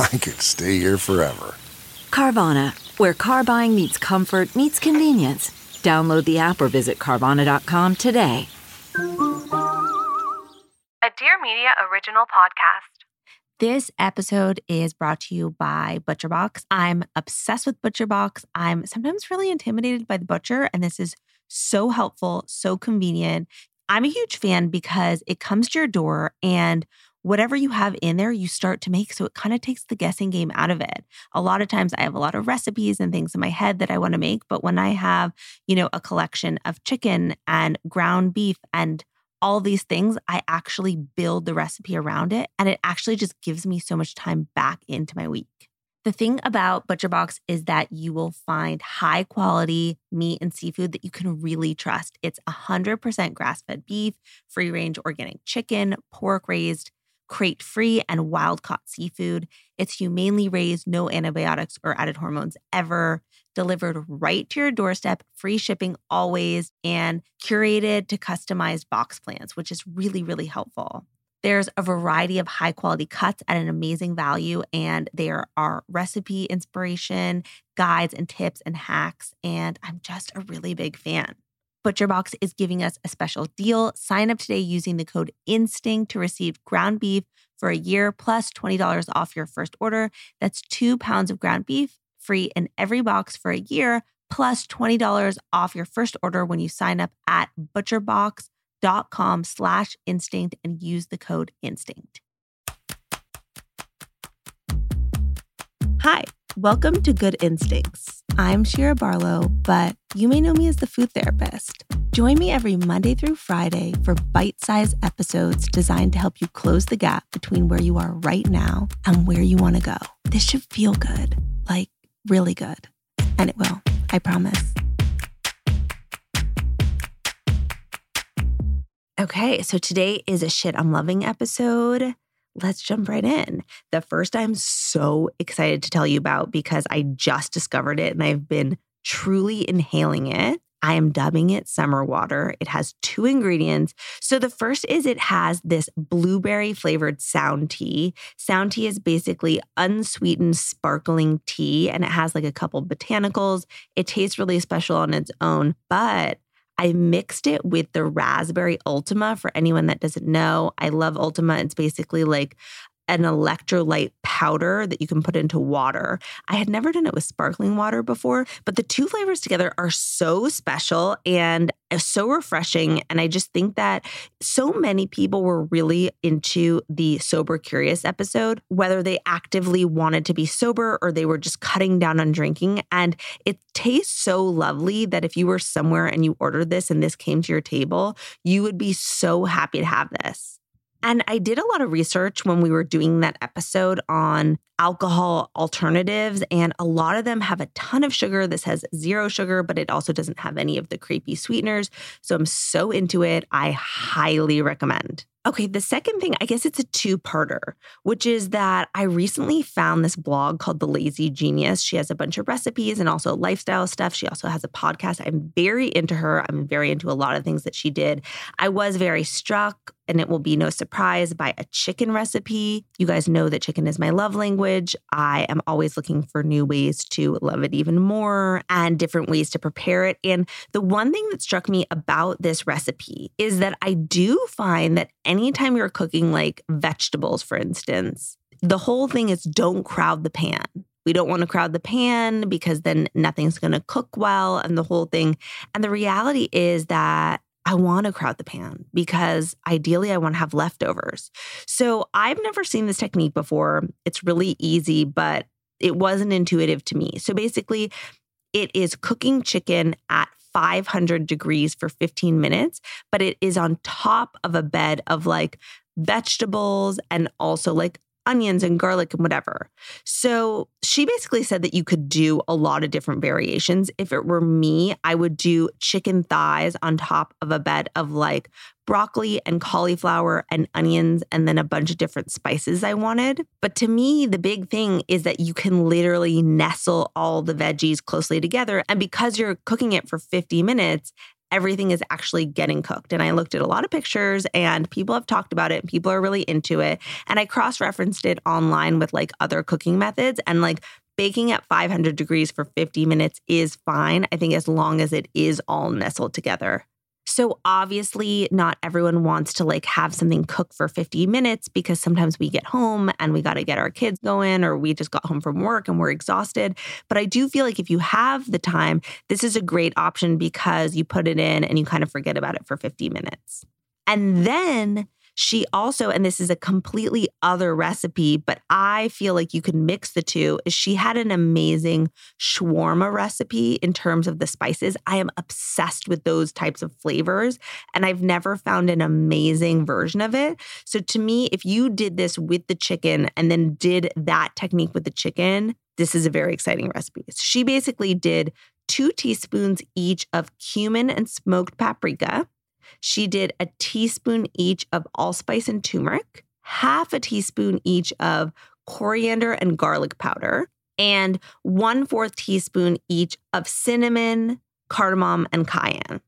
I could stay here forever. Carvana, where car buying meets comfort, meets convenience. Download the app or visit Carvana.com today. A Dear Media original podcast. This episode is brought to you by ButcherBox. I'm obsessed with ButcherBox. I'm sometimes really intimidated by the butcher, and this is so helpful, so convenient. I'm a huge fan because it comes to your door and whatever you have in there, you start to make. So it kind of takes the guessing game out of it. A lot of times I have a lot of recipes and things in my head that I want to make. But when I have, you know, a collection of chicken and ground beef and all these things, I actually build the recipe around it. And it actually just gives me so much time back into my week. The thing about ButcherBox is that you will find high quality meat and seafood that you can really trust. It's 100% grass fed beef, free range organic chicken, pork raised, crate free, and wild caught seafood. It's humanely raised, no antibiotics or added hormones ever, delivered right to your doorstep, free shipping always, and curated to customized box plans, which is really, really helpful. There's a variety of high quality cuts at an amazing value, and there are recipe inspiration, guides, and tips and hacks. And I'm just a really big fan. ButcherBox is giving us a special deal. Sign up today using the code INSTINCT to receive ground beef for a year plus $20 off your first order. That's two pounds of ground beef free in every box for a year plus $20 off your first order when you sign up at butcherbox.com slash instinct and use the code instinct. Hi, welcome to Good Instincts. I'm Shira Barlow, but you may know me as the food therapist. Join me every Monday through Friday for bite sized episodes designed to help you close the gap between where you are right now and where you want to go. This should feel good, like really good. And it will, I promise. Okay, so today is a shit I'm loving episode. Let's jump right in. The first I'm so excited to tell you about because I just discovered it and I've been truly inhaling it. I am dubbing it summer water. It has two ingredients. So the first is it has this blueberry flavored sound tea. Sound tea is basically unsweetened sparkling tea and it has like a couple botanicals. It tastes really special on its own, but I mixed it with the raspberry Ultima. For anyone that doesn't know, I love Ultima. It's basically like an electrolyte powder that you can put into water. I had never done it with sparkling water before, but the two flavors together are so special and uh, so refreshing. And I just think that so many people were really into the Sober Curious episode, whether they actively wanted to be sober or they were just cutting down on drinking. And it tastes so lovely that if you were somewhere and you ordered this and this came to your table, you would be so happy to have this. And I did a lot of research when we were doing that episode on alcohol alternatives, and a lot of them have a ton of sugar. This has zero sugar, but it also doesn't have any of the creepy sweeteners. So I'm so into it. I highly recommend. Okay, the second thing, I guess it's a two parter, which is that I recently found this blog called The Lazy Genius. She has a bunch of recipes and also lifestyle stuff. She also has a podcast. I'm very into her. I'm very into a lot of things that she did. I was very struck, and it will be no surprise, by a chicken recipe. You guys know that chicken is my love language. I am always looking for new ways to love it even more and different ways to prepare it. And the one thing that struck me about this recipe is that I do find that anytime you're cooking like vegetables, for instance, the whole thing is don't crowd the pan. we don't want to crowd the pan because then nothing's going to cook well and the whole thing. And the reality is that I want to crowd the pan because ideally I want to have leftovers. So I've never seen this technique before. It's really easy, but it wasn't intuitive to me. So basically, it is cooking chicken at 500 degrees for 15 minutes, but it is on top of a bed of like vegetables and also like onions and garlic and whatever. So she basically said that you could do a lot of different variations. If it were me, I would do chicken thighs on top of a bed of like broccoli and cauliflower and onions and then a bunch of different spices I wanted. But to me, the big thing is that you can literally nestle all the veggies closely together. And because you're cooking it for 50 minutes, everything is actually getting cooked. And I looked at a lot of pictures and people have talked about it and people are really into it. And I cross referenced it online with like other cooking methods and like baking at 500 degrees for 50 minutes is fine. I think as long as it is all nestled together. So obviously not everyone wants to like have something cook for 50 minutes because sometimes we get home and we got to get our kids going or we just got home from work and we're exhausted. But I do feel like if you have the time, this is a great option because you put it in and you kind of forget about it for 50 minutes. And then she also, and this is a completely other recipe, but I feel like you can mix the two, is she had an amazing shawarma recipe in terms of the spices. I am obsessed with those types of flavors, and I've never found an amazing version of it. So to me, if you did this with the chicken and then did that technique with the chicken, this is a very exciting recipe. So she basically did two teaspoons each of cumin and smoked paprika she did a teaspoon each of allspice and turmeric, half a teaspoon each of coriander and garlic powder, and one fourth teaspoon each of cinnamon, cardamom, and cayenne.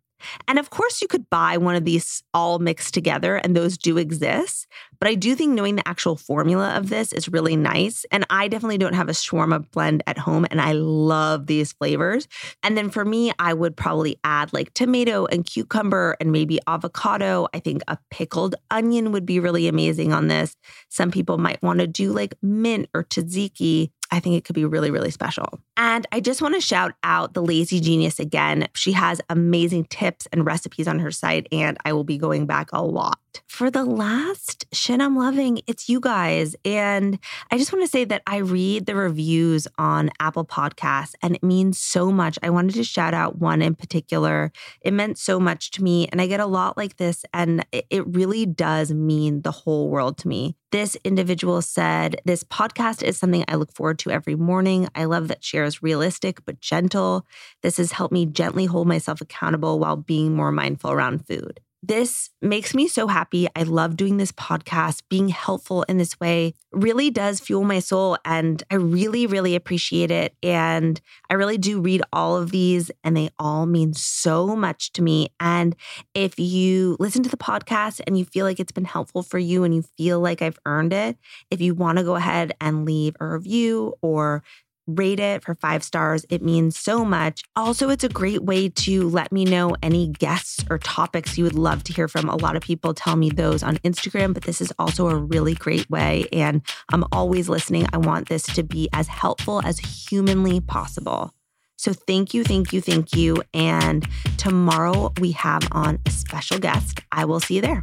And of course, you could buy one of these all mixed together, and those do exist. But I do think knowing the actual formula of this is really nice. And I definitely don't have a shawarma blend at home, and I love these flavors. And then for me, I would probably add like tomato and cucumber and maybe avocado. I think a pickled onion would be really amazing on this. Some people might want to do like mint or tzatziki. I think it could be really, really special. And I just want to shout out the Lazy Genius again. She has amazing tips and recipes on her site, and I will be going back a lot. For the last shit I'm loving, it's you guys. And I just want to say that I read the reviews on Apple Podcasts, and it means so much. I wanted to shout out one in particular. It meant so much to me, and I get a lot like this, and it really does mean the whole world to me. This individual said, This podcast is something I look forward to every morning. I love that Shira is realistic but gentle. This has helped me gently hold myself accountable while being more mindful around food. This makes me so happy. I love doing this podcast. Being helpful in this way really does fuel my soul. And I really, really appreciate it. And I really do read all of these, and they all mean so much to me. And if you listen to the podcast and you feel like it's been helpful for you and you feel like I've earned it, if you want to go ahead and leave a review or rate it for five stars. It means so much. Also, it's a great way to let me know any guests or topics you would love to hear from. A lot of people tell me those on Instagram, but this is also a really great way. And I'm always listening. I want this to be as helpful as humanly possible. So thank you, thank you, thank you. And tomorrow we have on a special guest. I will see you there.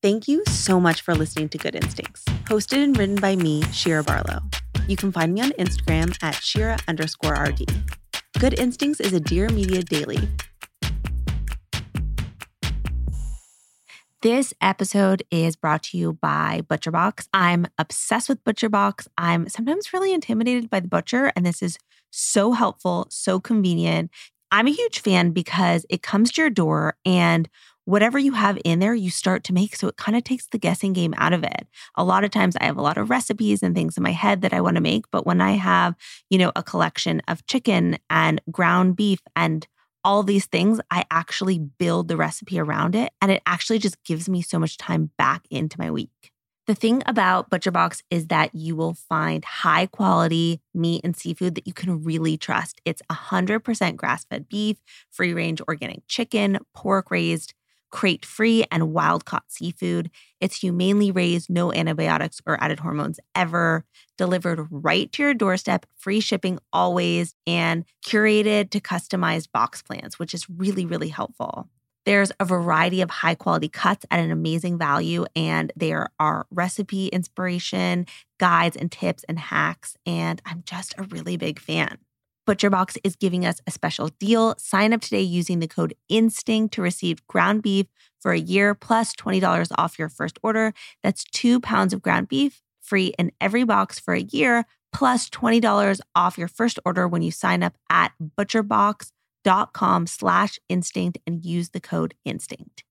Thank you so much for listening to Good Instincts, hosted and written by me, Shira Barlow. You can find me on Instagram at Shira underscore RD. Good Instincts is a Dear Media daily. This episode is brought to you by ButcherBox. I'm obsessed with ButcherBox. I'm sometimes really intimidated by the butcher, and this is so helpful, so convenient. I'm a huge fan because it comes to your door and whatever you have in there, you start to make. So it kind of takes the guessing game out of it. A lot of times I have a lot of recipes and things in my head that I want to make. But when I have, you know, a collection of chicken and ground beef and all these things, I actually build the recipe around it. And it actually just gives me so much time back into my week. The thing about ButcherBox is that you will find high quality meat and seafood that you can really trust. It's 100% grass fed beef, free range organic chicken, pork raised crate free and wild caught seafood. It's humanely raised, no antibiotics or added hormones ever, delivered right to your doorstep, free shipping always, and curated to customized box plans, which is really, really helpful. There's a variety of high quality cuts at an amazing value, and there are recipe inspiration, guides, and tips and hacks. And I'm just a really big fan. ButcherBox is giving us a special deal. Sign up today using the code INSTINCT to receive ground beef for a year plus $20 off your first order. That's two pounds of ground beef free in every box for a year plus $20 off your first order when you sign up at butcherbox.com slash instinct and use the code instinct.